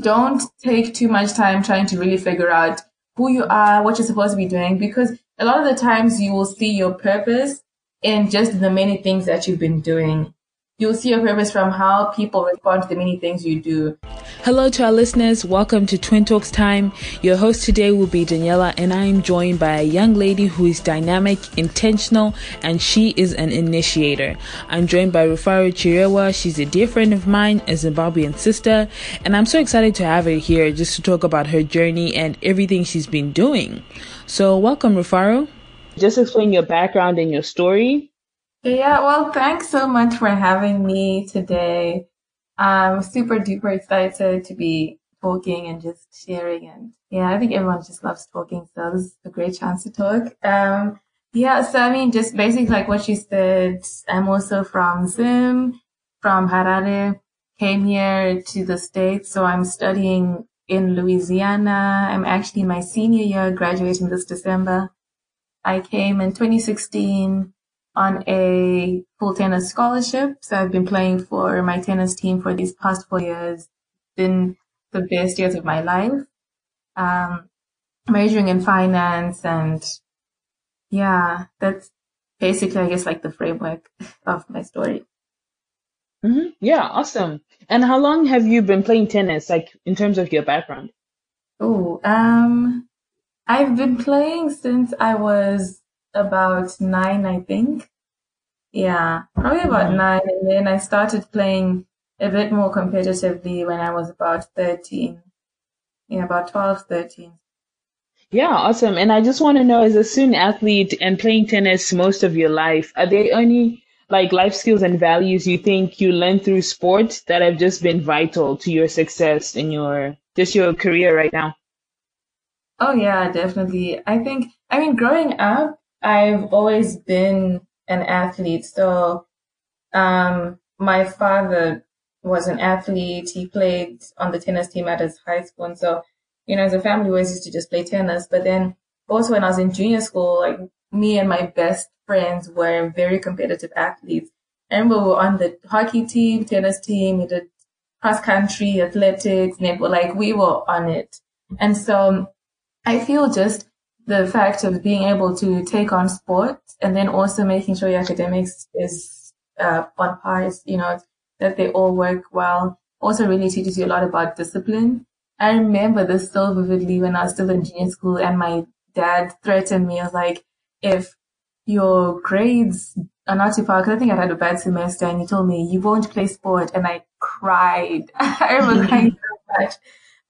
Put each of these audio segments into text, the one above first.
don't take too much time trying to really figure out who you are, what you're supposed to be doing, because a lot of the times you will see your purpose in just the many things that you've been doing. You'll see your purpose from how people respond to the many things you do. Hello to our listeners. Welcome to Twin Talks Time. Your host today will be Daniella, and I am joined by a young lady who is dynamic, intentional, and she is an initiator. I'm joined by Rufaro Chirewa. She's a dear friend of mine, a Zimbabwean sister, and I'm so excited to have her here just to talk about her journey and everything she's been doing. So, welcome, Rufaro. Just explain your background and your story yeah, well, thanks so much for having me today. I'm super duper excited to be talking and just sharing. And yeah, I think everyone just loves talking. So this is a great chance to talk. Um, yeah, so I mean, just basically like what you said, I'm also from Zim, from Harare, came here to the States. So I'm studying in Louisiana. I'm actually in my senior year, graduating this December. I came in 2016 on a full tennis scholarship. So I've been playing for my tennis team for these past four years. Been the best years of my life. Um, majoring in finance and yeah, that's basically, I guess, like the framework of my story. Mm-hmm. Yeah, awesome. And how long have you been playing tennis, like in terms of your background? Oh, um, I've been playing since I was about nine, I think. Yeah, probably about nine. And then I started playing a bit more competitively when I was about 13. Yeah, about 12, 13. Yeah, awesome. And I just want to know, as a student athlete and playing tennis most of your life, are there any like life skills and values you think you learned through sport that have just been vital to your success in your just your career right now? Oh yeah, definitely. I think I mean growing up, I've always been an athlete. So, um, my father was an athlete. He played on the tennis team at his high school. And so, you know, as a family, we always used to just play tennis. But then also when I was in junior school, like me and my best friends were very competitive athletes. And we were on the hockey team, tennis team, we did cross country, athletics, netball, like we were on it. And so I feel just the fact of being able to take on sport and then also making sure your academics is uh, on par, is, you know, that they all work well, also really teaches you a lot about discipline. I remember this so vividly when I was still in junior school and my dad threatened me. I was like, if your grades are not too far, because I think I had a bad semester and he told me you won't play sport and I cried. I remember crying so much.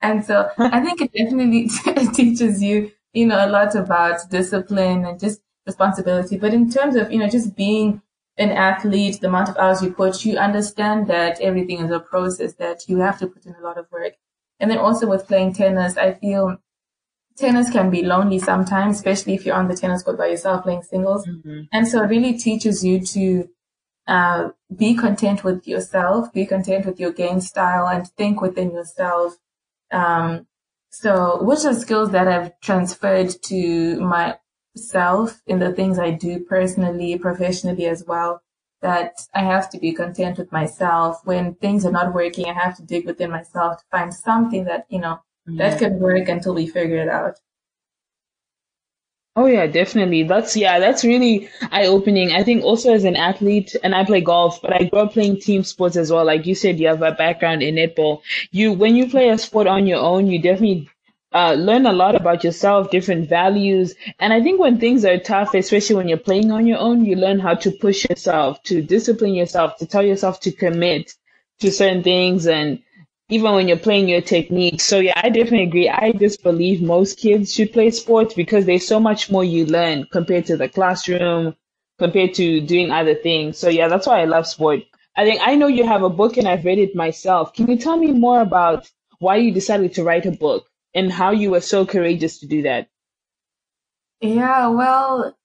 And so I think it definitely teaches you you know, a lot about discipline and just responsibility. But in terms of, you know, just being an athlete, the amount of hours you put, you understand that everything is a process that you have to put in a lot of work. And then also with playing tennis, I feel tennis can be lonely sometimes, especially if you're on the tennis court by yourself playing singles. Mm-hmm. And so it really teaches you to uh, be content with yourself, be content with your game style and think within yourself. Um, so, which are skills that I've transferred to myself in the things I do personally, professionally as well. That I have to be content with myself. When things are not working, I have to dig within myself to find something that, you know, mm-hmm. that can work until we figure it out. Oh yeah, definitely. That's yeah, that's really eye opening. I think also as an athlete, and I play golf, but I grew up playing team sports as well. Like you said, you have a background in netball. You when you play a sport on your own, you definitely uh, learn a lot about yourself, different values. And I think when things are tough, especially when you're playing on your own, you learn how to push yourself, to discipline yourself, to tell yourself to commit to certain things and even when you're playing your technique. So yeah, I definitely agree. I just believe most kids should play sports because there's so much more you learn compared to the classroom, compared to doing other things. So yeah, that's why I love sport. I think I know you have a book and I've read it myself. Can you tell me more about why you decided to write a book and how you were so courageous to do that? Yeah, well,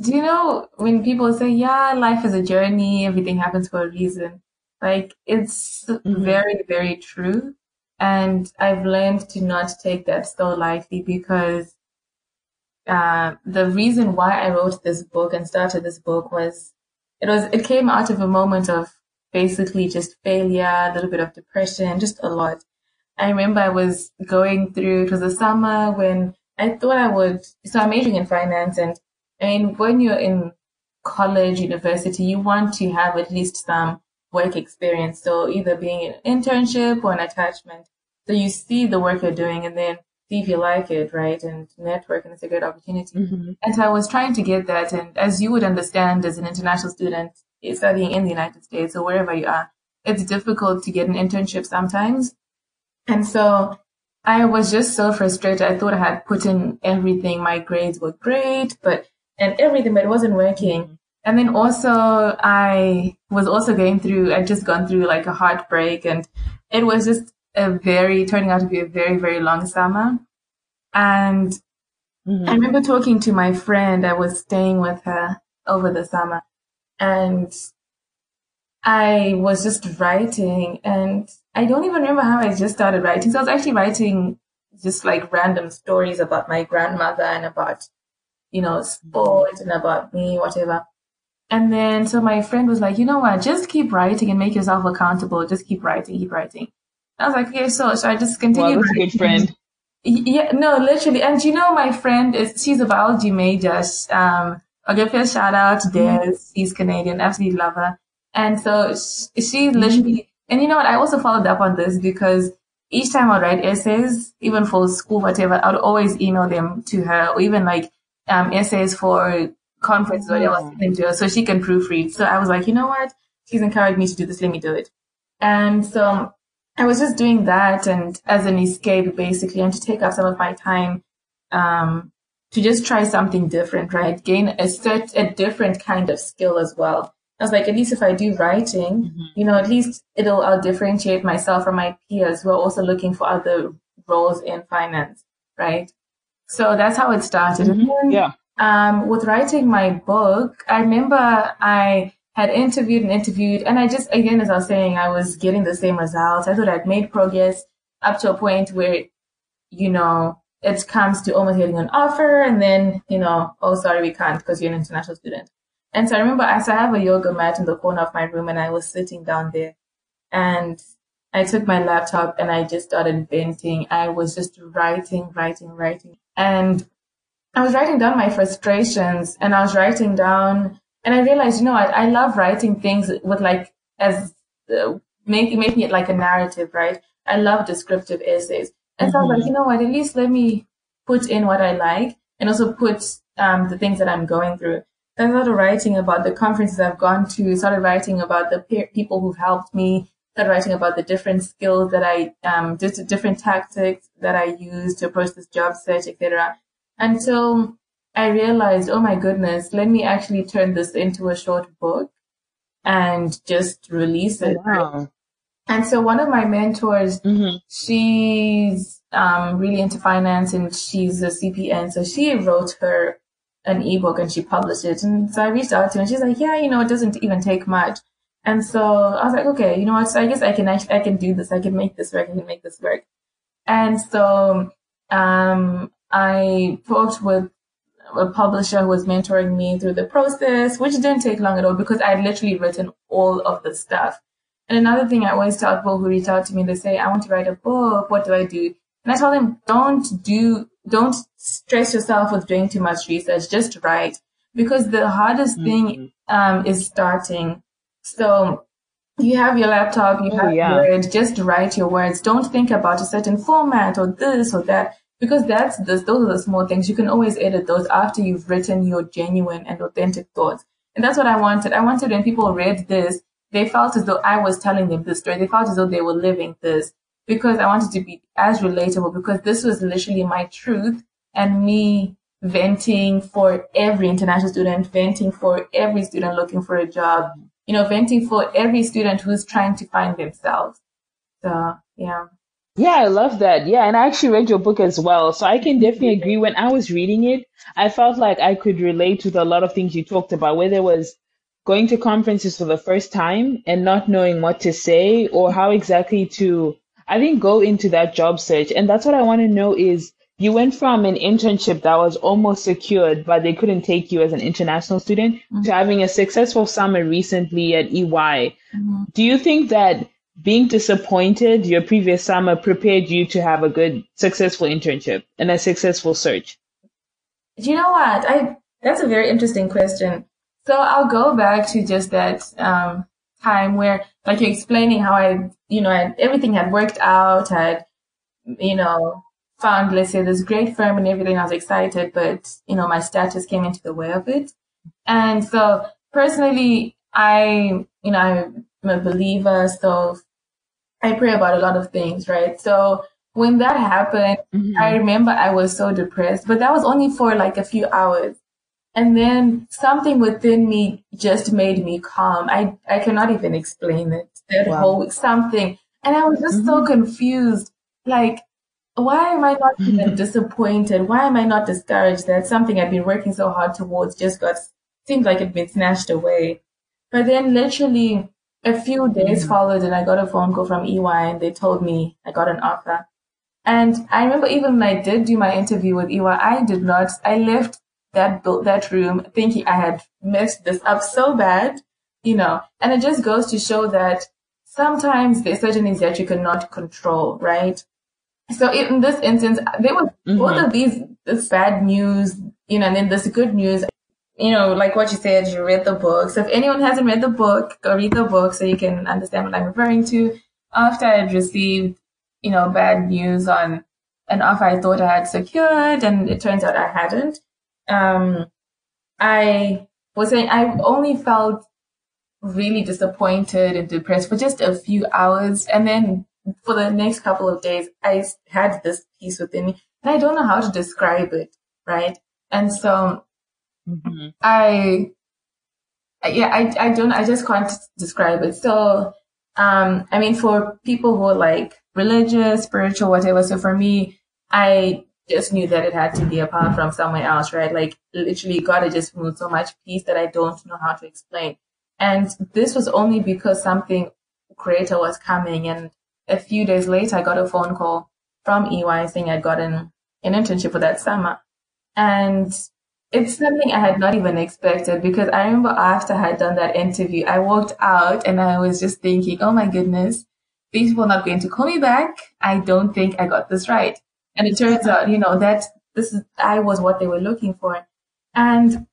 do you know when people say, yeah, life is a journey, everything happens for a reason? Like it's mm-hmm. very, very true. And I've learned to not take that so lightly because uh, the reason why I wrote this book and started this book was it was it came out of a moment of basically just failure, a little bit of depression, just a lot. I remember I was going through, it was the summer when I thought I would, so I'm majoring in finance and I mean, when you're in college, university, you want to have at least some work experience. So either being an internship or an attachment. So you see the work you're doing and then see if you like it, right? And network and it's a great opportunity. Mm-hmm. And so I was trying to get that. And as you would understand as an international student studying in the United States or wherever you are, it's difficult to get an internship sometimes. And so I was just so frustrated. I thought I had put in everything. My grades were great, but and everything, but it wasn't working. And then also I was also going through, I'd just gone through like a heartbreak and it was just a very, turning out to be a very, very long summer. And mm-hmm. I remember talking to my friend. I was staying with her over the summer and I was just writing and I don't even remember how I just started writing. So I was actually writing just like random stories about my grandmother and about, you know, sport and about me, whatever. And then so my friend was like, you know what, just keep writing and make yourself accountable. Just keep writing, keep writing. I was like, okay, so so I just continued. Wow, that's a good friend. Yeah, no, literally. And you know, my friend is she's a biology major. Um, I'll give her a shout out to Des. He's Canadian, absolutely love her. And so she, she literally, and you know what? I also followed up on this because each time I write essays, even for school, whatever, I would always email them to her or even like, um, essays for conferences or I was them to her so she can proofread. So I was like, you know what? She's encouraged me to do this. Let me do it. And so I was just doing that and as an escape basically and to take up some of my time, um, to just try something different, right? Gain a cert, a different kind of skill as well. I was like, at least if I do writing, mm-hmm. you know, at least it'll, I'll differentiate myself from my peers who are also looking for other roles in finance, right? So that's how it started. Mm-hmm. yeah. Um, with writing my book, I remember I had interviewed and interviewed, and I just, again, as I was saying, I was getting the same results. I thought I'd made progress up to a point where, you know, it comes to almost getting an offer, and then, you know, oh, sorry, we can't because you're an international student. And so I remember I, so I have a yoga mat in the corner of my room and I was sitting down there and I took my laptop and I just started venting. I was just writing, writing, writing. And I was writing down my frustrations and I was writing down and I realized, you know, I, I love writing things with like, as, uh, making, making it like a narrative, right? I love descriptive essays. And mm-hmm. so I was like, mm-hmm. you know what, at least let me put in what I like and also put, um, the things that I'm going through. I started writing about the conferences I've gone to, started writing about the pe- people who've helped me, started writing about the different skills that I, um, just different tactics that I use to approach this job search, etc. Until I realized, oh my goodness, let me actually turn this into a short book and just release it. Wow. And so one of my mentors, mm-hmm. she's um, really into finance and she's a CPA. So she wrote her an ebook and she published it. And so I reached out to her and she's like, yeah, you know, it doesn't even take much. And so I was like, okay, you know what? So I guess I can actually, I can do this. I can make this work. I can make this work. And so, um, I talked with a publisher who was mentoring me through the process, which didn't take long at all because I had literally written all of the stuff. And another thing I always tell people who reach out to me, they say, I want to write a book. What do I do? And I tell them, don't do don't stress yourself with doing too much research. Just write because the hardest mm-hmm. thing um, is starting. So you have your laptop, you oh, have yeah. Word, just write your words. Don't think about a certain format or this or that because that's those are the small things. You can always edit those after you've written your genuine and authentic thoughts. And that's what I wanted. I wanted when people read this, they felt as though I was telling them this story. They felt as though they were living this because I wanted to be as relatable because this was literally my truth and me venting for every international student, venting for every student looking for a job, you know, venting for every student who's trying to find themselves. So, yeah. Yeah, I love that. Yeah, and I actually read your book as well. So I can definitely agree. When I was reading it, I felt like I could relate with a lot of things you talked about, whether it was going to conferences for the first time and not knowing what to say or how exactly to I didn't go into that job search. And that's what I want to know is you went from an internship that was almost secured, but they couldn't take you as an international student mm-hmm. to having a successful summer recently at EY. Mm-hmm. Do you think that being disappointed your previous summer prepared you to have a good, successful internship and a successful search? Do you know what? I that's a very interesting question. So I'll go back to just that um, time where, like, you're explaining how I, you know, I, everything had worked out. Had, you know, found, let's say, this great firm and everything. I was excited, but you know, my status came into the way of it. And so, personally, I, you know, I'm a believer, so I pray about a lot of things, right? So when that happened, mm-hmm. I remember I was so depressed, but that was only for like a few hours. And then something within me just made me calm. I, I cannot even explain it. That wow. whole something. And I was just mm-hmm. so confused. Like, why am I not even disappointed? Why am I not discouraged that something I've been working so hard towards just got, seemed like it'd been snatched away? But then literally a few days followed and I got a phone call from EY and they told me I got an offer. And I remember even when I did do my interview with EY, I did not, I left that that room thinking I had messed this up so bad, you know, and it just goes to show that sometimes there's certain things that you cannot control, right? So in this instance, there was mm-hmm. both of these, this bad news, you know, and then this good news you know, like what you said, you read the book. So if anyone hasn't read the book, go read the book so you can understand what I'm referring to. After I had received, you know, bad news on an offer I thought I had secured and it turns out I hadn't, um, I was saying I only felt really disappointed and depressed for just a few hours. And then for the next couple of days, I had this peace within me and I don't know how to describe it, right? And so Mm-hmm. I, yeah, I, I don't, I just can't describe it. So, um, I mean, for people who are like religious, spiritual, whatever. So for me, I just knew that it had to be apart from somewhere else, right? Like literally God had just moved so much peace that I don't know how to explain. And this was only because something greater was coming. And a few days later, I got a phone call from EY saying I'd gotten an internship for that summer. And it's something I had not even expected because I remember after I had done that interview, I walked out and I was just thinking, oh my goodness, these people are not going to call me back. I don't think I got this right. And it turns out, you know, that this is, I was what they were looking for. And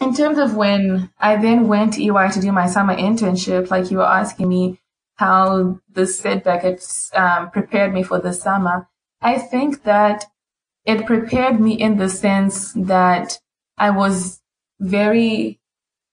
in terms of when I then went to EY to do my summer internship, like you were asking me how the setback had um, prepared me for the summer, I think that it prepared me in the sense that I was very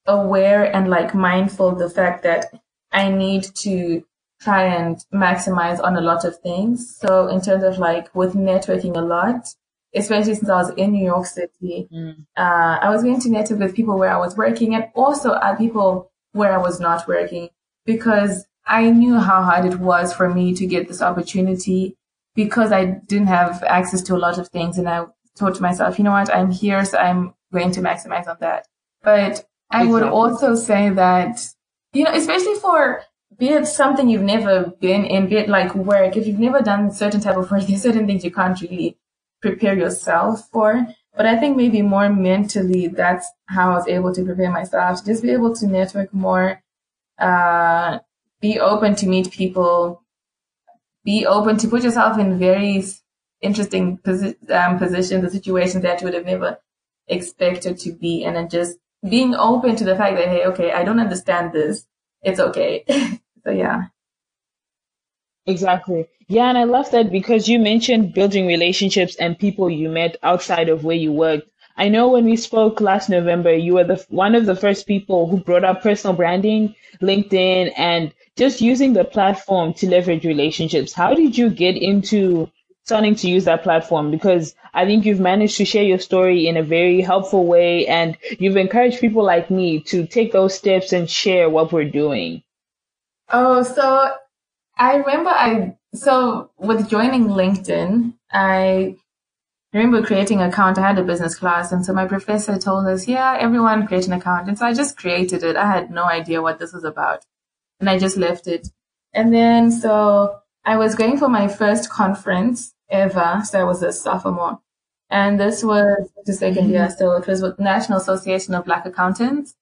aware and like mindful the fact that I need to try and maximize on a lot of things. So in terms of like with networking a lot, especially since I was in New York City, mm. uh, I was going to network with people where I was working and also at people where I was not working because I knew how hard it was for me to get this opportunity because I didn't have access to a lot of things. And I thought to myself, you know what? I'm here. So I'm going to maximize on that. But I exactly. would also say that, you know, especially for be it something you've never been in, be it like work, if you've never done certain type of work, there's certain things you can't really prepare yourself for. But I think maybe more mentally, that's how I was able to prepare myself to just be able to network more, uh, be open to meet people, be open to put yourself in very interesting posi- um, positions or situations that you would have never expected to be and just being open to the fact that, hey, okay, I don't understand this. It's okay. so yeah. Exactly. Yeah, and I love that because you mentioned building relationships and people you met outside of where you worked. I know when we spoke last November, you were the one of the first people who brought up personal branding, LinkedIn, and just using the platform to leverage relationships. How did you get into starting to use that platform because I think you've managed to share your story in a very helpful way and you've encouraged people like me to take those steps and share what we're doing. Oh, so I remember I, so with joining LinkedIn, I remember creating an account. I had a business class and so my professor told us, yeah, everyone create an account. And so I just created it. I had no idea what this was about and I just left it. And then so I was going for my first conference ever. So I was a sophomore. And this was the 2nd mm-hmm. year. So it was with National Association of Black Accountants.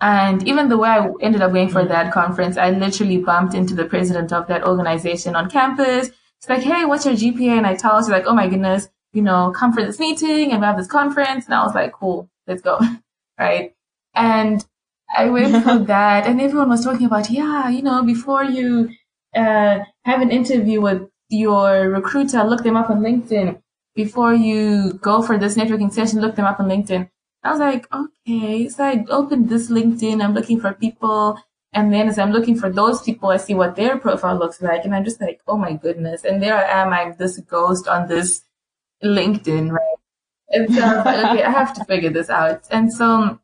And even the way I ended up going for that conference, I literally bumped into the president of that organization on campus. It's like, Hey, what's your GPA? And I tell her, she's like, Oh my goodness, you know, come for this meeting and we have this conference. And I was like, cool, let's go. right. And I went for that and everyone was talking about, yeah, you know, before you, uh, have an interview with your recruiter, look them up on LinkedIn. Before you go for this networking session, look them up on LinkedIn. I was like, okay. So I opened this LinkedIn. I'm looking for people. And then as I'm looking for those people, I see what their profile looks like. And I'm just like, oh my goodness. And there I am. I'm this ghost on this LinkedIn, right? And so I was like, okay, I have to figure this out. And so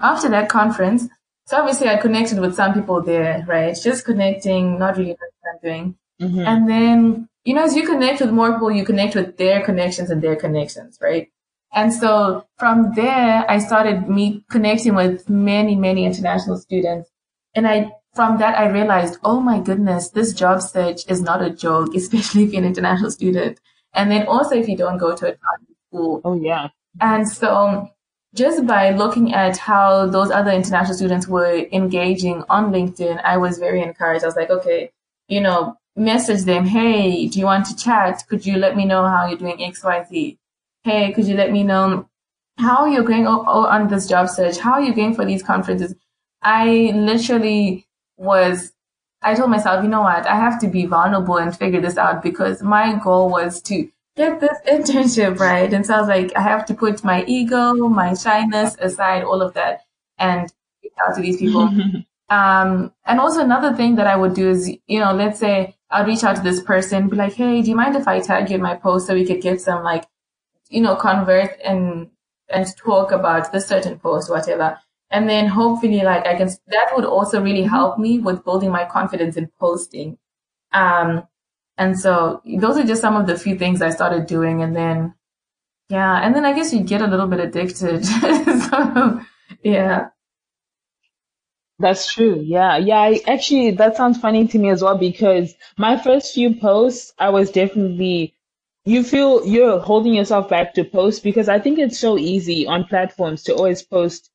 after that conference, so obviously I connected with some people there, right? Just connecting, not really what I'm doing. Mm-hmm. And then, you know, as you connect with more people, you connect with their connections and their connections, right? And so from there, I started me connecting with many, many international students. And I, from that, I realized, oh my goodness, this job search is not a joke, especially if you're an international student. And then also if you don't go to a target school. Oh yeah. And so just by looking at how those other international students were engaging on LinkedIn, I was very encouraged. I was like, okay, you know, message them, hey, do you want to chat? Could you let me know how you're doing XYZ? Hey, could you let me know how you're going on this job search? How are you going for these conferences? I literally was I told myself, you know what, I have to be vulnerable and figure this out because my goal was to get this internship right. And so I was like, I have to put my ego, my shyness aside, all of that, and reach out to these people. um, and also another thing that I would do is, you know, let's say I'll reach out to this person, be like, hey, do you mind if I tag you in my post so we could get some like, you know, convert and and talk about this certain post, whatever. And then hopefully like I can, that would also really mm-hmm. help me with building my confidence in posting. Um, and so those are just some of the few things I started doing. And then, yeah. And then I guess you get a little bit addicted. so, yeah. That's true. Yeah. Yeah. I, actually, that sounds funny to me as well because my first few posts, I was definitely, you feel you're holding yourself back to post because I think it's so easy on platforms to always post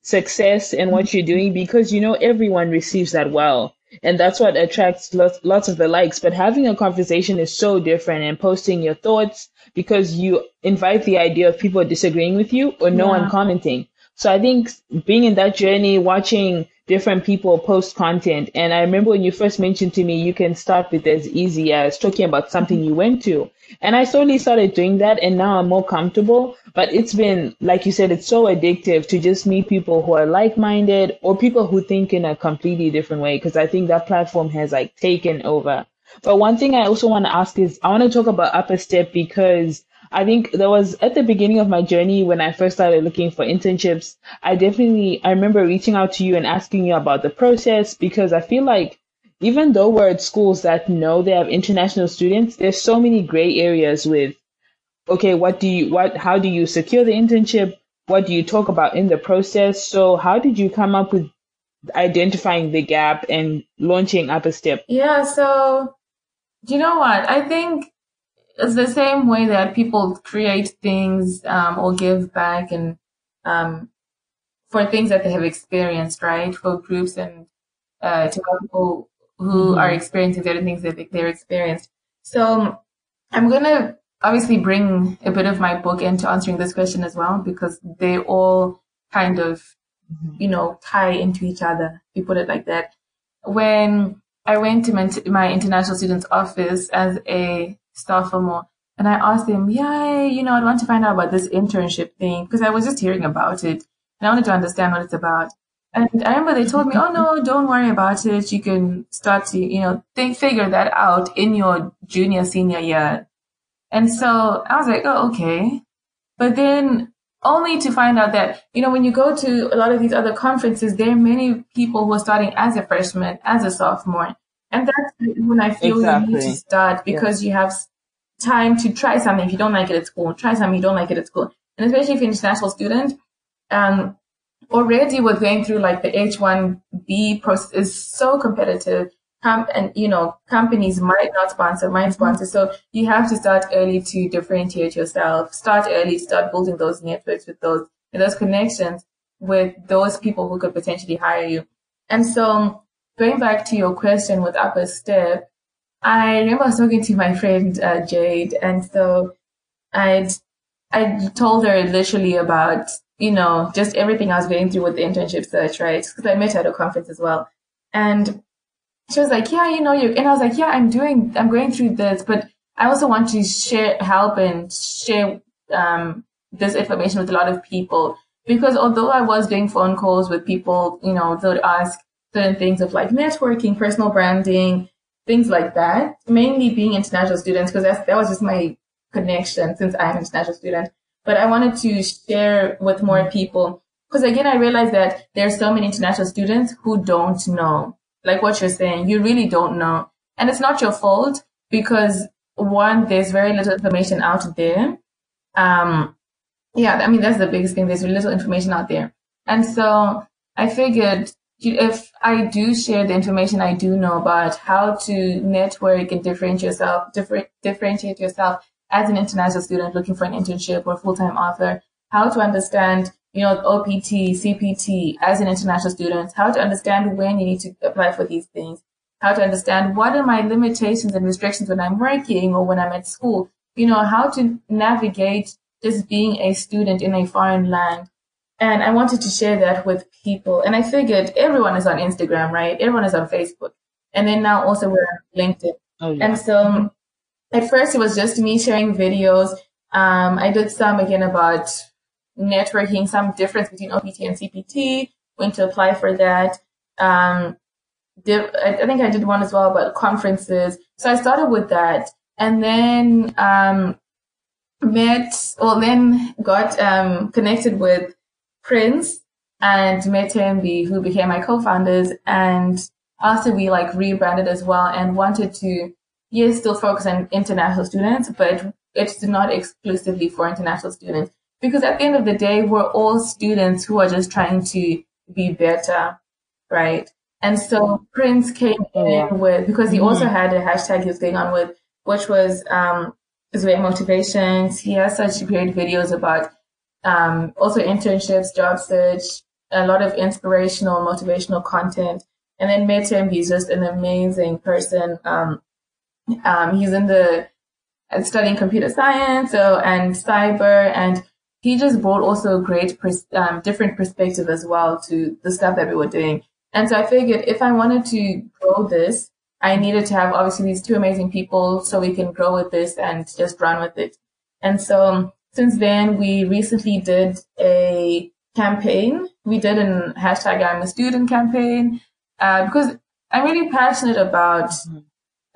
success in what you're doing because you know everyone receives that well and that's what attracts lots, lots of the likes but having a conversation is so different and posting your thoughts because you invite the idea of people disagreeing with you or no yeah. one commenting so i think being in that journey watching different people post content. And I remember when you first mentioned to me, you can start with as easy as talking about something you went to. And I slowly started doing that and now I'm more comfortable. But it's been, like you said, it's so addictive to just meet people who are like-minded or people who think in a completely different way. Cause I think that platform has like taken over. But one thing I also want to ask is I want to talk about Up 'a' Step because I think there was at the beginning of my journey when I first started looking for internships, I definitely, I remember reaching out to you and asking you about the process because I feel like even though we're at schools that know they have international students, there's so many gray areas with, okay, what do you, what, how do you secure the internship? What do you talk about in the process? So how did you come up with identifying the gap and launching Up 'a' Step? Yeah. So, you know what? I think it's the same way that people create things um, or give back and um, for things that they have experienced, right? For groups and uh, to people who mm-hmm. are experiencing certain things that they're experienced. So I'm gonna obviously bring a bit of my book into answering this question as well because they all kind of, mm-hmm. you know, tie into each other. If you put it like that. When I went to my international students office as a more, And I asked him, yeah, you know, I'd want to find out about this internship thing because I was just hearing about it and I wanted to understand what it's about. And I remember they told me, oh no, don't worry about it. You can start to, you know, think, figure that out in your junior, senior year. And so I was like, oh, okay. But then only to find out that, you know, when you go to a lot of these other conferences, there are many people who are starting as a freshman, as a sophomore. And that's when I feel exactly. you need to start because you have time to try something. If you don't like it at school, try something you don't like it at school. And especially if you're an international student, um, already we're going through like the H1B process is so competitive. Com- and you know, companies might not sponsor, might mm-hmm. sponsor. So you have to start early to differentiate yourself. Start early, start building those networks with those, those connections. with those people who could potentially hire you. And so going back to your question with Up 'a' Step, I remember talking to my friend uh, Jade, and so I'd I told her literally about you know just everything I was going through with the internship search, right? Because I met her at a conference as well, and she was like, "Yeah, you know, you," and I was like, "Yeah, I'm doing, I'm going through this, but I also want to share, help, and share um, this information with a lot of people." Because although I was doing phone calls with people, you know, they would ask certain things of like networking, personal branding, things like that. Mainly being international students because that was just my connection since I'm an international student. But I wanted to share with more people because again, I realized that there's so many international students who don't know, like what you're saying. You really don't know, and it's not your fault because one, there's very little information out there. Um, yeah, I mean that's the biggest thing. There's little information out there, and so I figured if I do share the information I do know about how to network and differentiate yourself, differ, differentiate yourself as an international student looking for an internship or full-time author, how to understand, you know, OPT, CPT as an international student, how to understand when you need to apply for these things, how to understand what are my limitations and restrictions when I'm working or when I'm at school, you know, how to navigate just being a student in a foreign land and I wanted to share that with people. And I figured everyone is on Instagram, right? Everyone is on Facebook. And then now also we're on LinkedIn. Oh, yeah. And so at first it was just me sharing videos. Um, I did some again about networking, some difference between OPT and CPT, when to apply for that. Um, I think I did one as well about conferences. So I started with that and then, um, met, well, then got, um, connected with Prince and Metembi, who became my co-founders. And after we like rebranded as well and wanted to, yes, still focus on international students, but it's not exclusively for international students. Because at the end of the day, we're all students who are just trying to be better, right? And so Prince came in with, because he also mm-hmm. had a hashtag he was going on with, which was, um, his great motivations. He has such great videos about um, also internships, job search, a lot of inspirational, motivational content. And then Metem, he's just an amazing person. Um, um, he's in the uh, studying computer science so, and cyber, and he just brought also a great pers- um, different perspective as well to the stuff that we were doing. And so I figured if I wanted to grow this, I needed to have obviously these two amazing people so we can grow with this and just run with it. And so since then, we recently did a campaign. We did an hashtag I'm a student campaign uh, because I'm really passionate about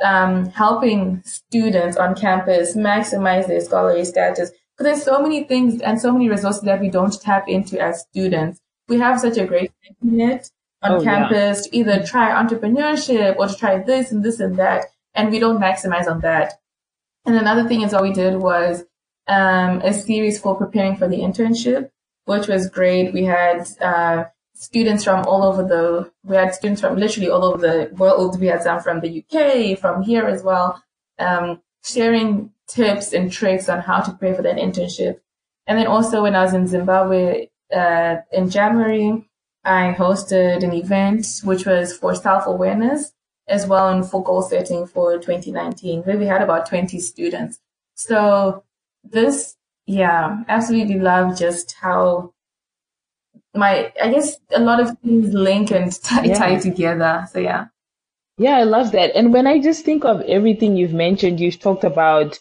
um, helping students on campus maximize their scholarly status. Because there's so many things and so many resources that we don't tap into as students. We have such a great net on oh, campus yeah. to either try entrepreneurship or to try this and this and that, and we don't maximize on that. And another thing is what we did was um, a series for preparing for the internship, which was great. We had uh, students from all over the, we had students from literally all over the world. We had some from the UK, from here as well, um, sharing tips and tricks on how to prepare for that internship. And then also when I was in Zimbabwe uh, in January, I hosted an event which was for self-awareness as well and for goal setting for 2019, where we had about 20 students. So this, yeah, absolutely love just how my, I guess a lot of things link and tie, yeah. tie together. So yeah. Yeah, I love that. And when I just think of everything you've mentioned, you've talked about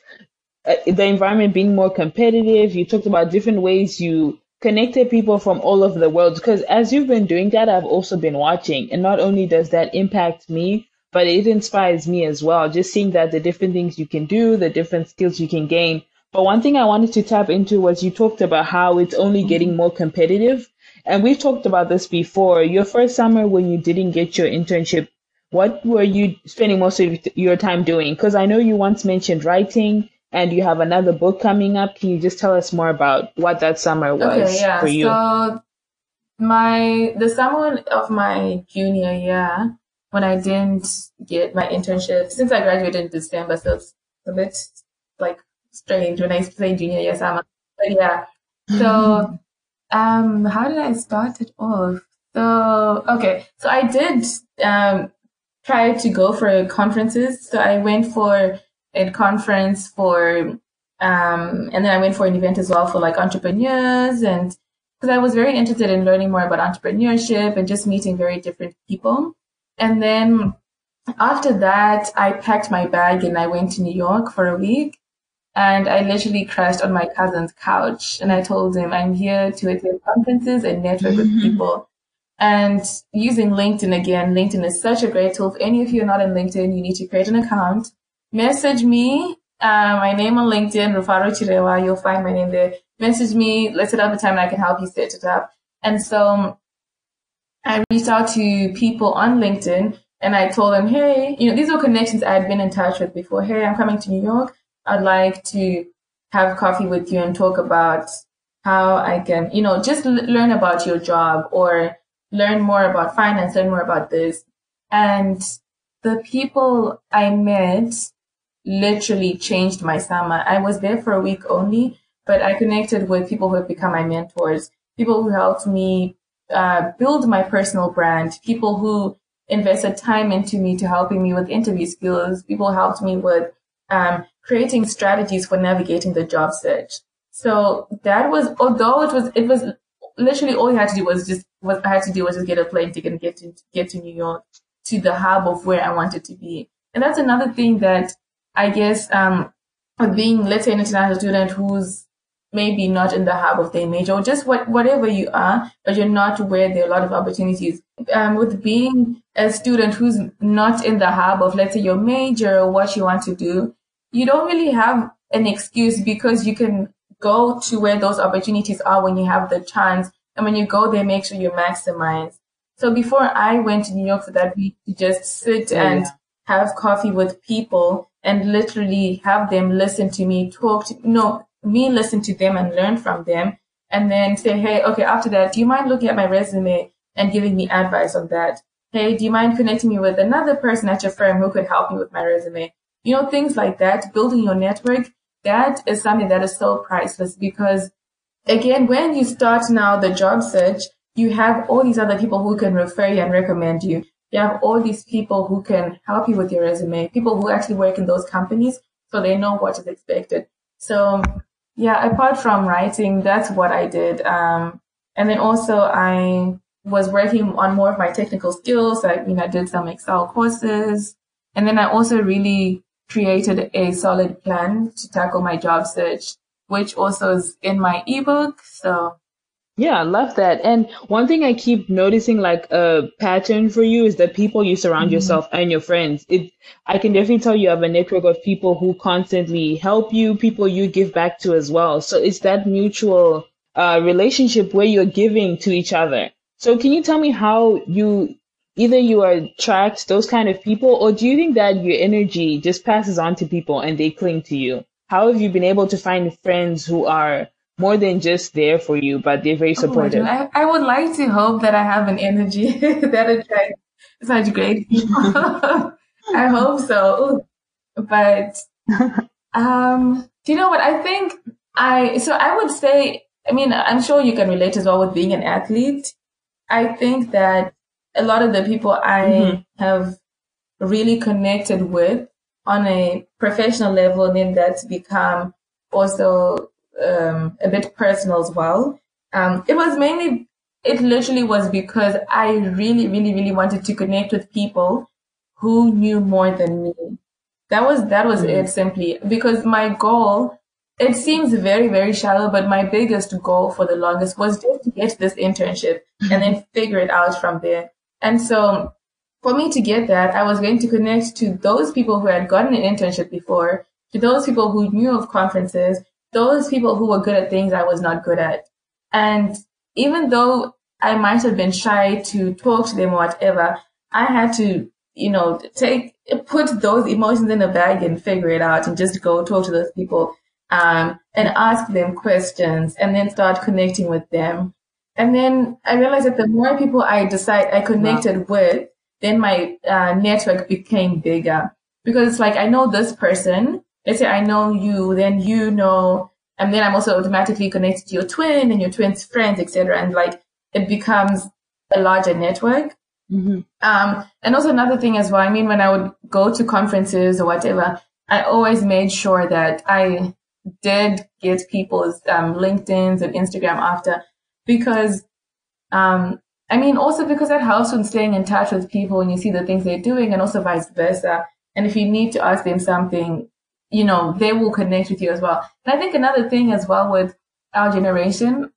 uh, the environment being more competitive. You talked about different ways you connected people from all over the world. Because as you've been doing that, I've also been watching. And not only does that impact me, but it inspires me as well. Just seeing that the different things you can do, the different skills you can gain but one thing I wanted to tap into was you talked about how it's only mm-hmm. getting more competitive. And we've talked about this before. Your first summer when you didn't get your internship, what were you spending most of your time doing? Because I know you once mentioned writing and you have another book coming up. Can you just tell us more about what that summer was okay, yeah. for you? So my the summer of my junior year when I didn't get my internship since I graduated in December, so it's a bit like strange when I say junior year summer. But yeah, so Um, how did I start it off? So, okay. So I did, um, try to go for conferences. So I went for a conference for, um, and then I went for an event as well for like entrepreneurs and because I was very interested in learning more about entrepreneurship and just meeting very different people. And then after that, I packed my bag and I went to New York for a week. And I literally crashed on my cousin's couch and I told him I'm here to attend conferences and network with mm-hmm. people. And using LinkedIn again, LinkedIn is such a great tool. If any of you are not in LinkedIn, you need to create an account. Message me. Uh, my name on LinkedIn, Rufaro Chirewa. You'll find my name there. Message me. Let's set up a time and I can help you set it up. And so I reached out to people on LinkedIn and I told them, hey, you know, these are connections I had been in touch with before. Hey, I'm coming to New York. I'd like to have coffee with you and talk about how I can, you know, just l- learn about your job or learn more about finance, learn more about this. And the people I met literally changed my summer. I was there for a week only, but I connected with people who have become my mentors, people who helped me uh, build my personal brand, people who invested time into me to helping me with interview skills. People helped me with um, creating strategies for navigating the job search. So that was, although it was, it was literally all you had to do was just, what I had to do was just get a plane ticket and get to, get to New York to the hub of where I wanted to be. And that's another thing that I guess, um, being, let's say, an international student who's maybe not in the hub of their major or just what, whatever you are, but you're not where there are a lot of opportunities. Um, with being a student who's not in the hub of, let's say, your major or what you want to do, you don't really have an excuse because you can go to where those opportunities are when you have the chance. And when you go there, make sure you maximize. So before I went to New York for that week to just sit yeah, and have coffee with people and literally have them listen to me talk to, no, me listen to them and learn from them and then say, Hey, okay, after that, do you mind looking at my resume and giving me advice on that? Hey, do you mind connecting me with another person at your firm who could help me with my resume? You know, things like that, building your network, that is something that is so priceless because again, when you start now the job search, you have all these other people who can refer you and recommend you. You have all these people who can help you with your resume, people who actually work in those companies so they know what is expected. So yeah, apart from writing, that's what I did. Um, and then also I was working on more of my technical skills. I mean, I did some Excel courses and then I also really created a solid plan to tackle my job search, which also is in my ebook. So yeah, I love that. And one thing I keep noticing like a pattern for you is the people you surround mm-hmm. yourself and your friends. It I can definitely tell you have a network of people who constantly help you, people you give back to as well. So it's that mutual uh, relationship where you're giving to each other. So can you tell me how you either you attract those kind of people or do you think that your energy just passes on to people and they cling to you? How have you been able to find friends who are more than just there for you, but they're very oh supportive. Oh I, I, would like to hope that I have an energy that attracts such great people. I hope so. But um, do you know what? I think I so I would say. I mean, I'm sure you can relate as well with being an athlete. I think that a lot of the people I mm-hmm. have really connected with on a professional level, and then that's become also um, a bit personal as well. Um, it was mainly, it literally was because I really, really, really wanted to connect with people who knew more than me. That was, that was mm. it simply because my goal, it seems very, very shallow, but my biggest goal for the longest was just to get this internship and then figure it out from there. And so for me to get that, I was going to connect to those people who had gotten an internship before, to those people who knew of conferences, those people who were good at things I was not good at. And even though I might have been shy to talk to them or whatever, I had to, you know, take, put those emotions in a bag and figure it out and just go talk to those people, um, and ask them questions and then start connecting with them. And then I realized that the more people I decide I connected wow. with, then my uh, network became bigger because it's like I know this person let's say I know you, then you know and then I'm also automatically connected to your twin and your twin's friends, etc. And like it becomes a larger network. Mm-hmm. Um, and also another thing as well. I mean, when I would go to conferences or whatever, I always made sure that I did get people's um, LinkedIn's and Instagram after because, um, I mean, also because that helps when staying in touch with people and you see the things they're doing and also vice versa. And if you need to ask them something, you know, they will connect with you as well. And I think another thing as well with our generation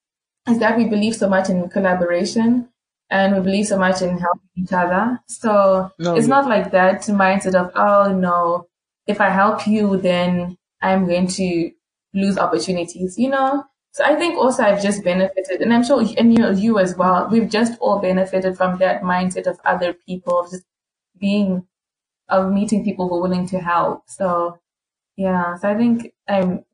is that we believe so much in collaboration and we believe so much in helping each other. So no, it's yeah. not like that mindset of, oh no, if I help you, then I'm going to lose opportunities, you know? So I think also I've just benefited, and I'm sure, and you, you as well, we've just all benefited from that mindset of other people, of just being, of meeting people who are willing to help. So yeah, so I think I'm,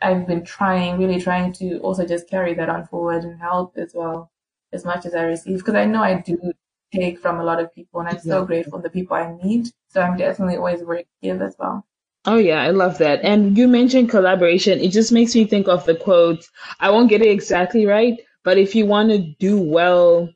I've been trying, really trying to also just carry that on forward and help as well, as much as I receive, because I know I do take from a lot of people, and I'm so grateful the people I meet. So I'm definitely always working to give as well. Oh yeah, I love that. And you mentioned collaboration. It just makes me think of the quote. I won't get it exactly right, but if you want to do well,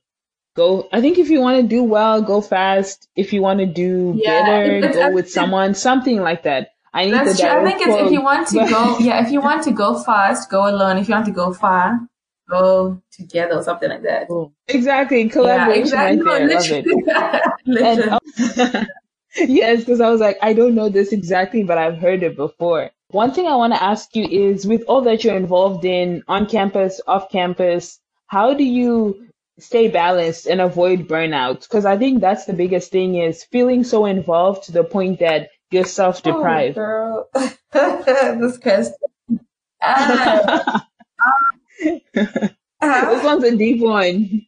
go. I think if you want to do well, go fast. If you want to do yeah, better, go with someone. Something like that. I need That's true. I think it's if you want to go, yeah, if you want to go fast, go alone. If you want to go far, go together or something like that. Exactly. Collaboration yeah, exactly. right there. Love it. and, um, yes, because I was like, I don't know this exactly, but I've heard it before. One thing I want to ask you is with all that you're involved in on campus, off campus, how do you stay balanced and avoid burnout? Because I think that's the biggest thing is feeling so involved to the point that you're self deprived. Oh, girl. this question. Uh, uh, this one's a deep one.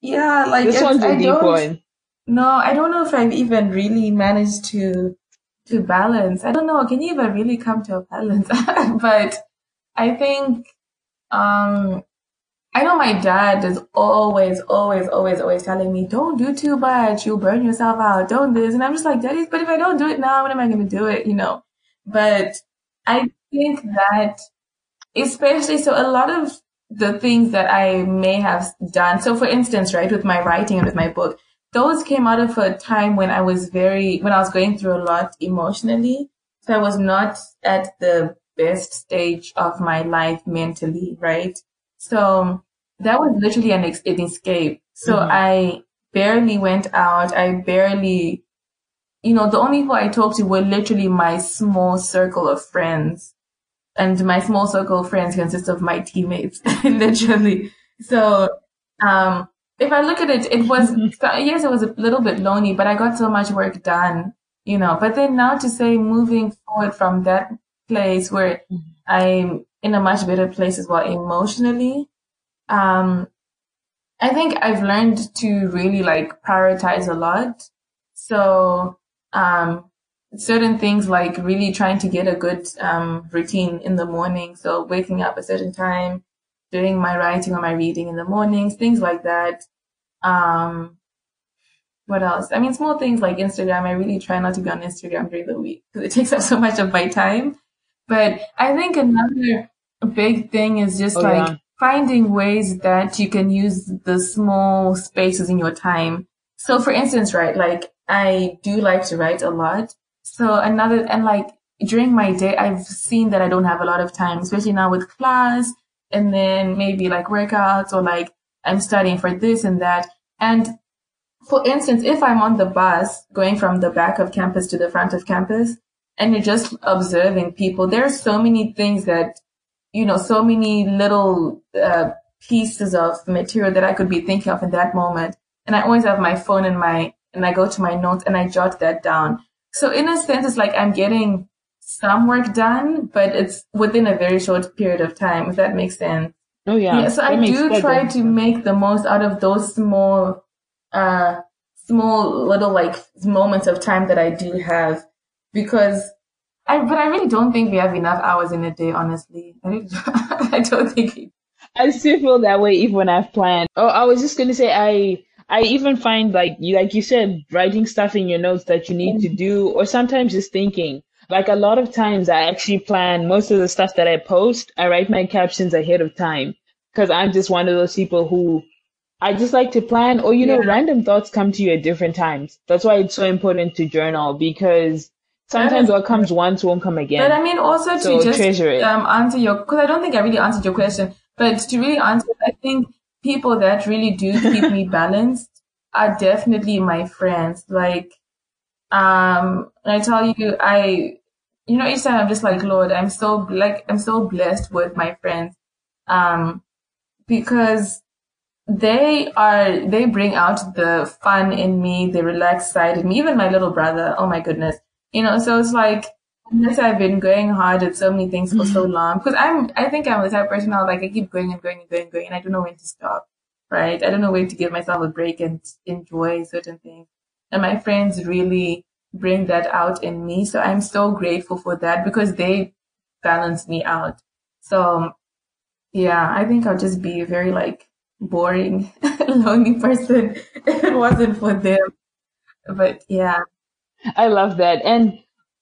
Yeah, like this one's a deep one. No, I don't know if I've even really managed to to balance. I don't know. Can you even really come to a balance? but I think um I know my dad is always, always, always, always telling me, don't do too much. You'll burn yourself out. Don't this. And I'm just like, Daddy, but if I don't do it now, when am I going to do it? You know, but I think that especially, so a lot of the things that I may have done. So for instance, right, with my writing and with my book, those came out of a time when I was very, when I was going through a lot emotionally. So I was not at the best stage of my life mentally, right? So that was literally an, ex- an escape. So mm-hmm. I barely went out. I barely, you know, the only people I talked to were literally my small circle of friends. And my small circle of friends consists of my teammates, literally. So, um, if I look at it, it was, yes, it was a little bit lonely, but I got so much work done, you know, but then now to say moving forward from that place where mm-hmm. I'm in a much better place as well emotionally, um, I think I've learned to really like prioritize a lot. So, um, certain things like really trying to get a good, um, routine in the morning. So waking up a certain time, doing my writing or my reading in the mornings, things like that. Um, what else? I mean, small things like Instagram. I really try not to be on Instagram during the week because it takes up so much of my time. But I think another big thing is just oh, like yeah. finding ways that you can use the small spaces in your time. So for instance, right, like I do like to write a lot. So another, and like during my day, I've seen that I don't have a lot of time, especially now with class and then maybe like workouts or like I'm studying for this and that. And for instance, if I'm on the bus going from the back of campus to the front of campus and you're just observing people, there are so many things that, you know, so many little uh, pieces of material that I could be thinking of in that moment. And I always have my phone in my, and I go to my notes and I jot that down. So in a sense, it's like I'm getting some work done, but it's within a very short period of time, if that makes sense. Oh yeah. Yeah. So that I do try to make the most out of those small, uh, small little like moments of time that I do have because I, but I really don't think we have enough hours in a day, honestly. I, I don't think. I still feel that way even when I've planned. Oh, I was just gonna say I I even find like you like you said writing stuff in your notes that you need to do, or sometimes just thinking like a lot of times I actually plan most of the stuff that I post. I write my captions ahead of time because I'm just one of those people who I just like to plan or, you know, Yeah. random thoughts come to you at different times. That's why it's so important to journal because sometimes what comes once won't come again. But I mean, also to So just treasure it. um, answer your, because I don't think I really answered your question, but to really answer, I think people that really do keep me balanced are definitely my friends. Like, um, I tell you, I, you know, each time I'm just like, Lord, I'm so like, I'm so blessed with my friends, um, because they are, they bring out the fun in me, the relaxed side in me, even my little brother. Oh my goodness. You know, so it's like, unless I've been going hard at so many things for so long, because I'm, I think I'm the type of person now, like I keep going and going and going and going, and I don't know when to stop, right? I don't know when to give myself a break and enjoy certain things. And my friends really bring that out in me. So I'm so grateful for that because they balance me out. So um, yeah, I think I'll just be a very like boring, lonely person if it wasn't for them. But yeah. I love that. And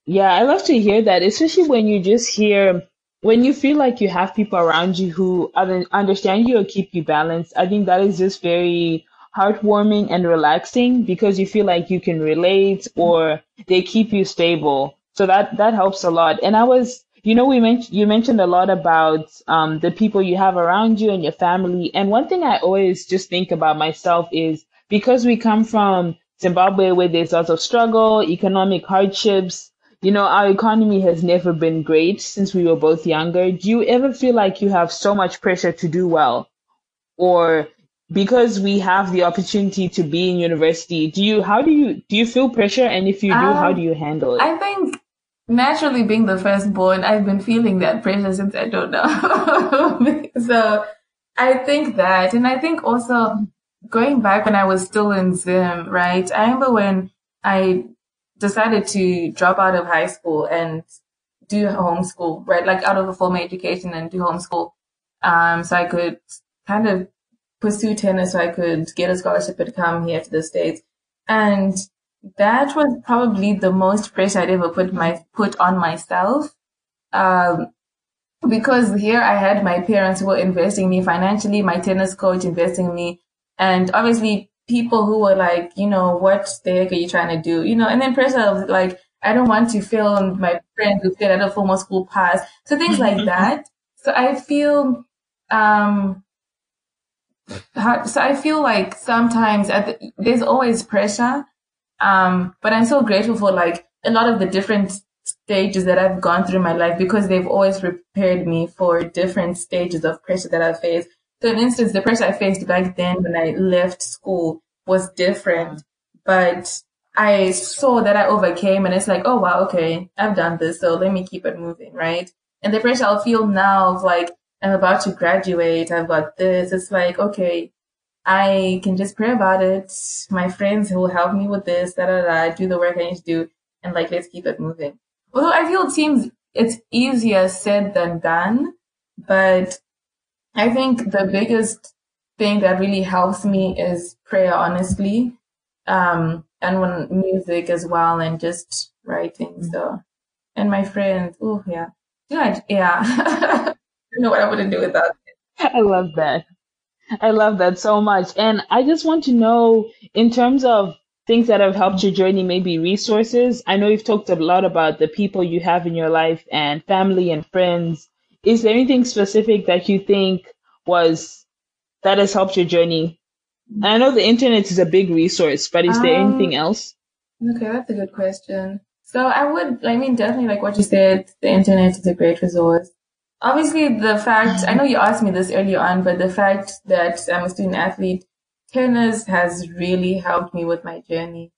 yeah, I love to hear that, especially when you just hear, when you feel like you have people around you who understand you or keep you balanced. I think that is just very heartwarming and relaxing because you feel like you can relate or they keep you stable. So that, that helps a lot. And I was, you know, we mentioned, you mentioned a lot about, um, the people you have around you and your family. And one thing I always just think about myself is because we come from Zimbabwe where there's lots of struggle, economic hardships, you know, our economy has never been great since we were both younger. Do you ever feel like you have so much pressure to do well? Or because we have the opportunity to be in university, do you, how do you, do you feel pressure? And if you do, how Um, do you handle it? I think naturally being the firstborn, I've been feeling that pressure since I don't know. so I think that, and I think also going back when I was still in Zim, right? I remember when I decided to drop out of high school and do homeschool, right? Like out of a formal education and do homeschool. Um, so I could kind of pursue tennis so I could get a scholarship and come here to the States. And that was probably the most pressure I'd ever put my, put on myself. Um, because here I had my parents who were investing in me financially, my tennis coach investing in me, and obviously people who were like, you know, what the heck are you trying to do? You know, and then pressure of like, I don't want to fail my friend who failed at a formal school pass. So things like that. So I feel, um, so I feel like sometimes the, there's always pressure. Um, but I'm so grateful for like a lot of the different stages that I've gone through my life because they've always prepared me for different stages of pressure that I've faced. So, in instance, the pressure I faced back then when I left school was different, but I saw that I overcame and it's like, oh wow, okay, I've done this, so let me keep it moving, right? And the pressure I'll feel now of like, I'm about to graduate, I've got this, it's like, okay, I can just pray about it. My friends will help me with this, da da da, do the work I need to do, and like, let's keep it moving. Although I feel it seems it's easier said than done, but I think the biggest thing that really helps me is prayer, honestly. Um, and when music as well and just writing. So, and my friends, oh yeah. I, yeah. Don't know what I wouldn't do without I love that. I love that so much. And I just want to know, in terms of things that have helped your journey, maybe resources. I know you've talked a lot about the people you have in your life and family and friends. Is there anything specific that you think was that has helped your journey? And I know the internet is a big resource, but is there Um, anything else? Okay, that's a good question. So I would, I mean, definitely like what you said, the internet is a great resource. Obviously, the fact, I know you asked me this earlier on, but the fact that I'm a student athlete, tennis has really helped me with my journey.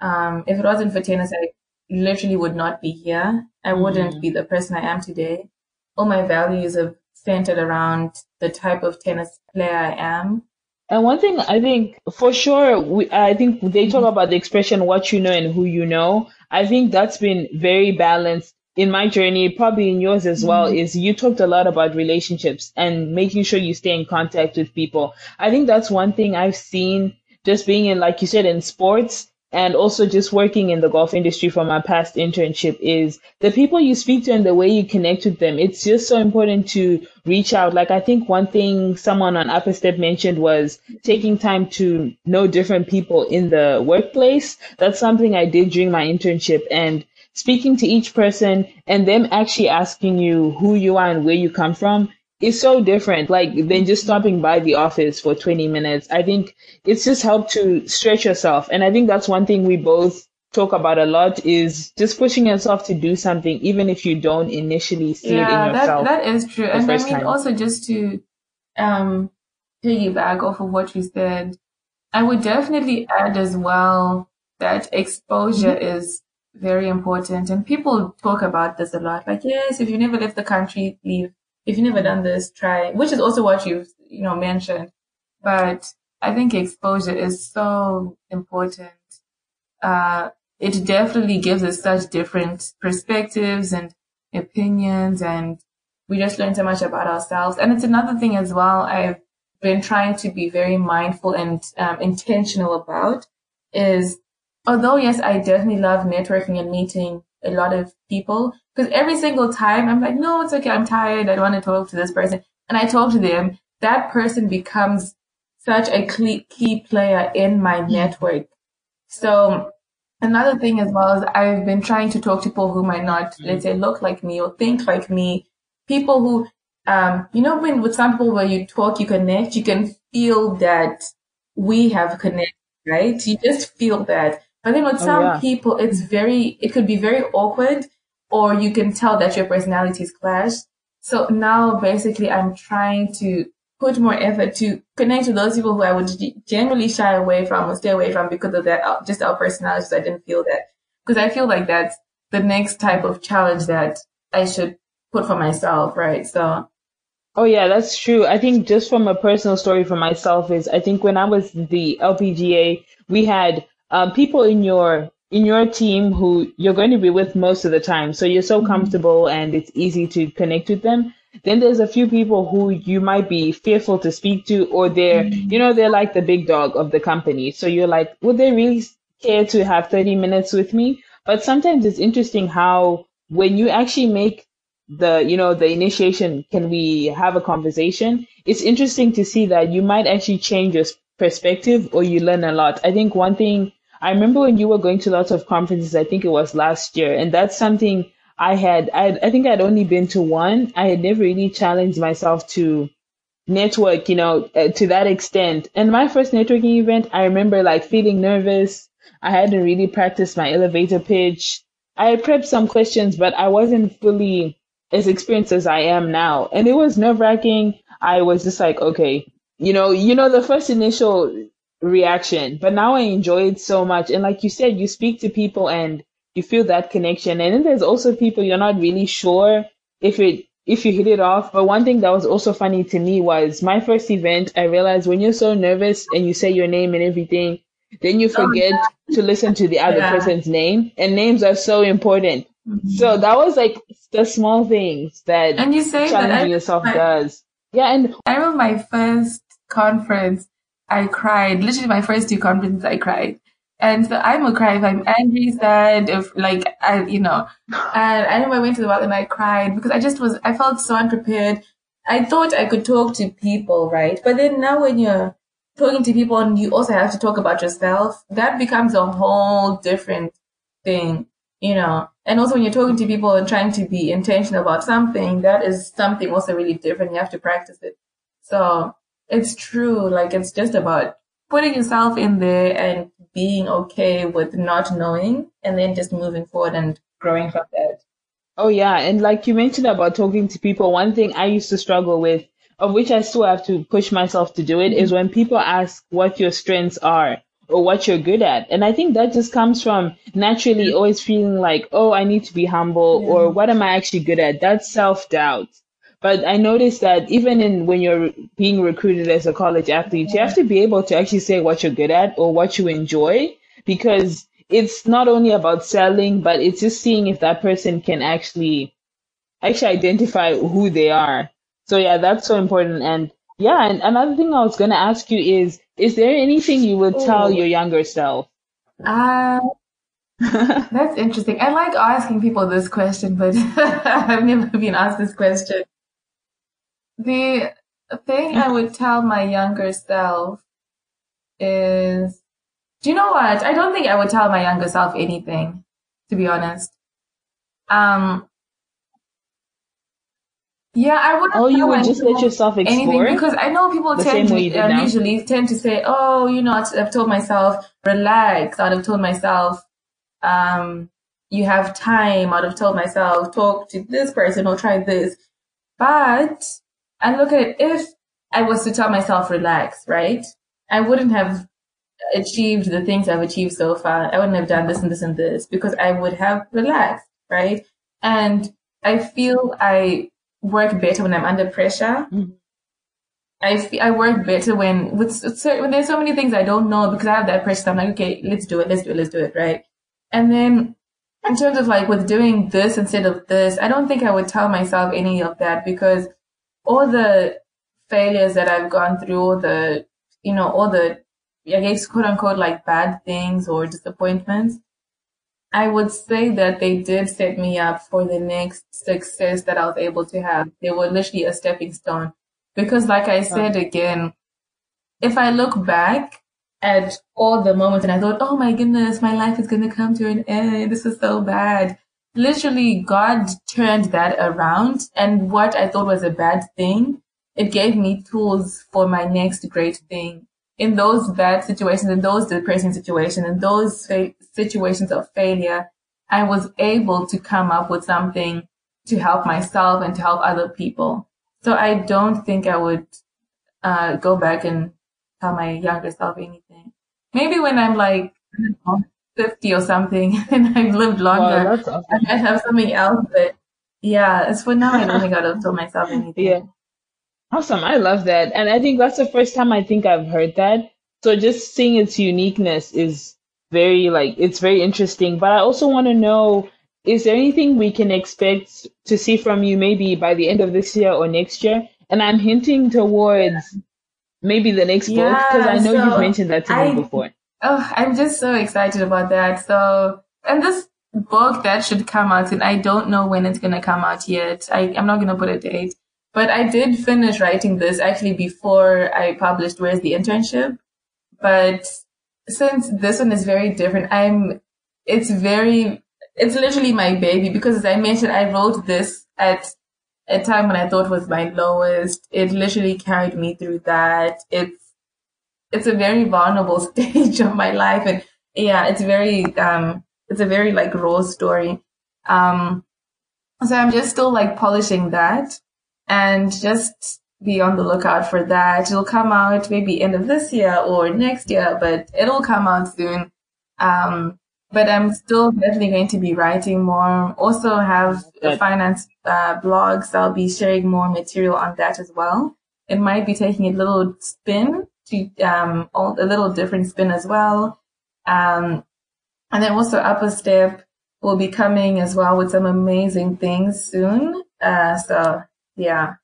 Um, if it wasn't for tennis, I literally would not be here. I wouldn't be the person I am today. All my values have centered around the type of tennis player I am. And one thing I think for sure, we, I think they talk about the expression what you know and who you know. I think that's been very balanced in my journey, probably in yours as well, mm-hmm. is you talked a lot about relationships and making sure you stay in contact with people. I think that's one thing I've seen just being in, like you said, in sports. and also just working in the golf industry from my past internship is the people you speak to and the way you connect with them. It's just so important to reach out. Like I think one thing someone on Up 'a' Step mentioned was taking time to know different people in the workplace. That's something I did during my internship and speaking to each person and them actually asking you who you are and where you come from is so different, like than just stopping by the office for 20 minutes. I think it's just helped to stretch yourself. And I think that's one thing we both talk about a lot is just pushing yourself to do something, even if you don't initially see yeah, it in yourself. That, that is true. And I mean, time. also just to um, piggyback off of what you said, I would definitely add as well that exposure mm-hmm. is very important. And people talk about this a lot. Like, yes, if you never left the country, leave if you've never done this, try, which is also what you've, you know, mentioned. But I think exposure is so important. Uh, it definitely gives us such different perspectives and opinions and we just learn so much about ourselves. And it's another thing as well I've been trying to be very mindful and um, intentional about is although yes, I definitely love networking and meeting a lot of people because every single time I'm like, no, it's okay. I'm tired. I don't want to talk to this person. And I talk to them. That person becomes such a key player in my network. So another thing as well is I've been trying to talk to people who might not, mm-hmm. let's say, look like me or think like me. People who, um, you know, when with some people where you talk, you connect, you can feel that we have connected, right? You just feel that. But then with oh, some yeah. people, it's very, it could be very awkward or you can tell that your personalities clash. So now basically I'm trying to put more effort to connect to those people who I would generally shy away from or stay away from because of that, uh, just our personalities. I didn't feel that because I feel like that's the next type of challenge that I should put for myself. Right. So. Oh yeah, that's true. I think just from a personal story for myself is I think when I was the LPGA, we had um, people in your in your team who you're going to be with most of the time. So you're so mm-hmm. comfortable and it's easy to connect with them. Then there's a few people who you might be fearful to speak to or they're, mm-hmm. you know, they're like the big dog of the company. So you're like, would they really care to have 30 minutes with me? But sometimes it's interesting how when you actually make the, you know, the initiation, can we have a conversation? It's interesting to see that you might actually change your perspective or you learn a lot. I think one thing I remember when you were going to lots of conferences, I think it was last year, and that's something I had, I, I think I'd only been to one. I had never really challenged myself to network, you know, uh, to that extent. And my first networking event, I remember like feeling nervous. I hadn't really practiced my elevator pitch. I had prepped some questions, but I wasn't fully as experienced as I am now. And it was nerve wracking. I was just like, okay, you know, you know, the first initial reaction. But now I enjoy it so much. And like you said, you speak to people and you feel that connection. And then there's also people you're not really sure if it if you hit it off. But one thing that was also funny to me was my first event, I realized when you're so nervous and you say your name and everything, then you forget oh, yeah. to listen to the other yeah. person's name. And names are so important. Mm-hmm. So that was like the small things that and you say challenging that yourself does. Yeah, and I remember my first conference I cried. Literally, my first two conferences, I cried. And so I'm a cry if I'm angry, sad, if like I, you know. And I remember I went to the bathroom and I cried because I just was, I felt so unprepared. I thought I could talk to people, right? But then now when you're talking to people and you also have to talk about yourself, that becomes a whole different thing, you know. And also when you're talking to people and trying to be intentional about something, that is something also really different. You have to practice it. So it's true. Like it's just about putting yourself in there and being okay with not knowing and then just moving forward and growing from that. Oh yeah. And like you mentioned about talking to people, one thing I used to struggle with, of which I still have to push myself to do it, mm-hmm. is when people ask what your strengths are or what you're good at. And I think that just comes from naturally always feeling like, oh, I need to be humble yeah. or what am I actually good at? That's self doubt. But I noticed that even in when you're being recruited as a college athlete, you have to be able to actually say what you're good at or what you enjoy because it's not only about selling, but it's just seeing if that person can actually actually identify who they are. So yeah, that's so important. And yeah, and another thing I was gonna ask you is, is there anything you would tell your younger self? Uh, that's interesting. I like asking people this question, but I've never been asked this question. The thing I would tell my younger self is, do you know what? I don't think I would tell my younger self anything, to be honest. Um, yeah, I would. Oh, you would just let yourself explore anything because I know people tend to uh, usually tend to say, "Oh, you know, I've told myself relax." I'd have told myself, um, "You have time." I'd have told myself, "Talk to this person or try this." But I look at it if I was to tell myself relax, right? I wouldn't have achieved the things I've achieved so far. I wouldn't have done this and this and this because I would have relaxed, right? And I feel I work better when I'm under pressure. Mm-hmm. I feel, I work better when with when there's so many things I don't know because I have that pressure. I'm like, okay, let's do it, let's do it, let's do it, right? And then in terms of like with doing this instead of this, I don't think I would tell myself any of that because all the failures that I've gone through, all the you know, all the I guess quote unquote like bad things or disappointments, I would say that they did set me up for the next success that I was able to have. They were literally a stepping stone. Because like I said again, if I look back at all the moments and I thought, oh my goodness, my life is going to come to an end. This is so bad. Literally, God turned that around and what I thought was a bad thing, it gave me tools for my next great thing in those bad situations, in those depressing situations, in those fa- situations of failure, I was able to come up with something to help myself and to help other people. So I don't think I would uh, go back and tell my younger self anything. Maybe when I'm like know, 50 or something and I've lived longer, wow, awesome. I have something else. But yeah, as for now, I don't think I'd have told myself anything. Yeah. Awesome. I love that. And I think that's the first time I think I've heard that. So just seeing its uniqueness is very like it's very interesting. But I also want to know is there anything we can expect to see from you maybe by the end of this year or next year? And I'm hinting towards maybe the next yeah, book because I know so you've mentioned that to I, me before. Oh, I'm just so excited about that. So, and this book that should come out, and I don't know when it's going to come out yet. I, I'm not going to put a date. But I did finish writing this actually before I published Where's the Internship. But since this one is very different, I'm, it's very, it's literally my baby because as I mentioned, I wrote this at a time when I thought was my lowest. It literally carried me through that. It's, it's a very vulnerable stage of my life. And yeah, it's very, um, it's a very like raw story. Um, so I'm just still like polishing that and just be on the lookout for that. It'll come out maybe end of this year or next year, but it'll come out soon. Um, but I'm still definitely going to be writing more. Also have a finance uh, blog, so I'll be sharing more material on that as well. It might be taking a little spin to um, a little different spin as well. Um, and then also Up 'a' Step will be coming as well with some amazing things soon. Uh, so yeah.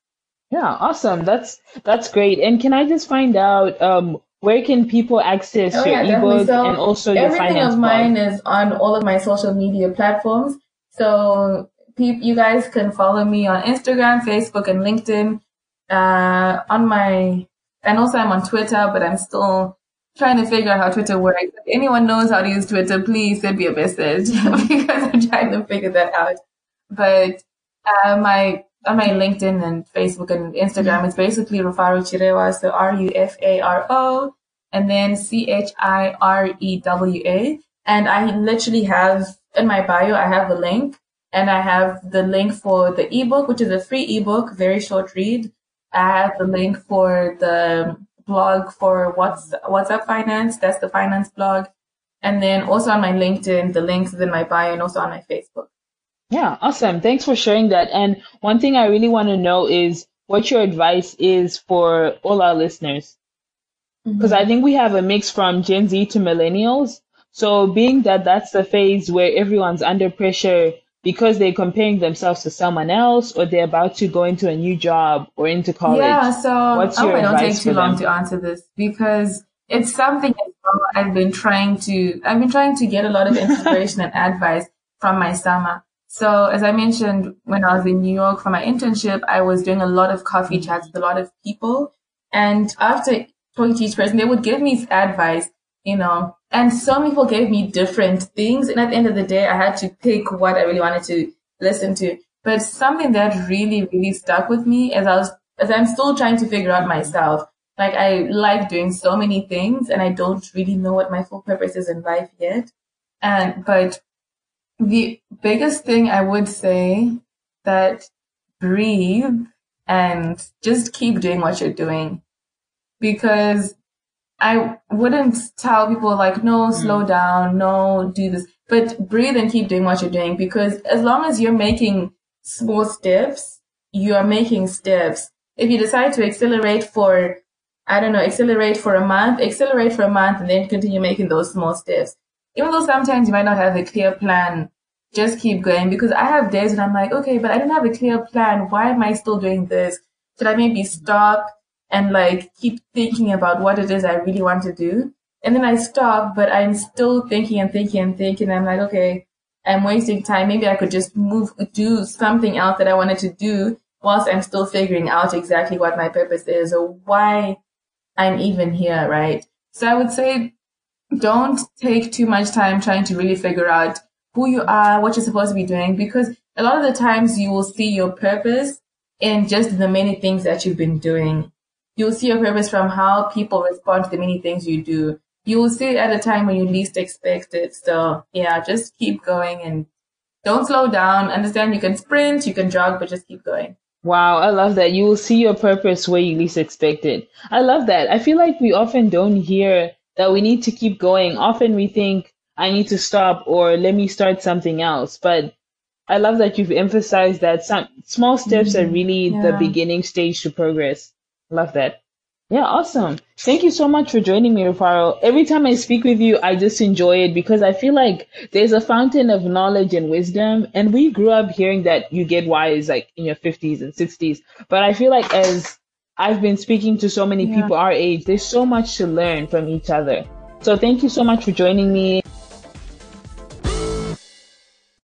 Yeah, awesome. That's that's great. And can I just find out um, where can people access oh, your yeah, ebook so and also your everything finance of mine is on all of my social media platforms. So pe- you guys can follow me on Instagram, Facebook, and LinkedIn. Uh, on my and also I'm on Twitter, but I'm still trying to figure out how Twitter works. If anyone knows how to use Twitter, please send me a message because I'm trying to figure that out. But uh, my on my LinkedIn and Facebook and Instagram, it's basically Rufaro Chirewa. So R-U-F-A-R-O and then C-H-I-R-E-W-A. And I literally have in my bio, I have the link and I have the link for the ebook, which is a free ebook, very short read. I have the link for the blog for what's WhatsApp Finance. That's the finance blog. And then also on my LinkedIn, the links is in my bio and also on my Facebook. Yeah, awesome. Thanks for sharing that. And one thing I really want to know is what your advice is for all our listeners. Because mm-hmm. I think we have a mix from Gen Z to millennials. So being that that's the phase where everyone's under pressure because they're comparing themselves to someone else or they're about to go into a new job or into college. Yeah, so what's your I don't take too long to answer this because it's something as I've been trying to, I've been trying to get a lot of inspiration and advice from my summer. So as I mentioned, when I was in New York for my internship, I was doing a lot of coffee mm-hmm. chats with a lot of people. And after talking to each person, they would give me advice, you know, and some people gave me different things. And at the end of the day, I had to pick what I really wanted to listen to. But something that really, really stuck with me as I was, as I'm still trying to figure out myself. Like I like doing so many things and I don't really know what my full purpose is in life yet. And, but the biggest thing I would say that breathe and just keep doing what you're doing because I wouldn't tell people like, no, slow mm. down, no, do this, but breathe and keep doing what you're doing because as long as you're making small steps, you are making steps. If you decide to accelerate for, I don't know, accelerate for a month, accelerate for a month and then continue making those small steps. Even though sometimes you might not have a clear plan, just keep going because I have days when I'm like, okay, but I don't have a clear plan. Why am I still doing this? Should I maybe stop and like keep thinking about what it is I really want to do. And then I stop, but I'm still thinking and thinking and thinking. I'm like, okay, I'm wasting time. Maybe I could just move, do something else that I wanted to do whilst I'm still figuring out exactly what my purpose is or why I'm even here, right? So I would say don't take too much time trying to really figure out who you are, what you're supposed to be doing, because a lot of the times you will see your purpose in just the many things that you've been doing. You'll see your purpose from how people respond to the many things you do. You will see it at a time when you least expect it. So yeah, just keep going and don't slow down. Understand you can sprint, you can jog, but just keep going. Wow, I love that. You will see your purpose where you least expect it. I love that. I feel like we often don't hear that we need to keep going. Often we think, I need to stop or let me start something else. But I love that you've emphasized that some small steps mm-hmm. are really yeah. the beginning stage to progress. Love that. Yeah, awesome. Thank you so much for joining me, Rufaro. Every time I speak with you, I just enjoy it because I feel like there's a fountain of knowledge and wisdom. And we grew up hearing that you get wise like in your 50s and 60s. But I feel like as I've been speaking to so many yeah. people our age, there's so much to learn from each other. So thank you so much for joining me.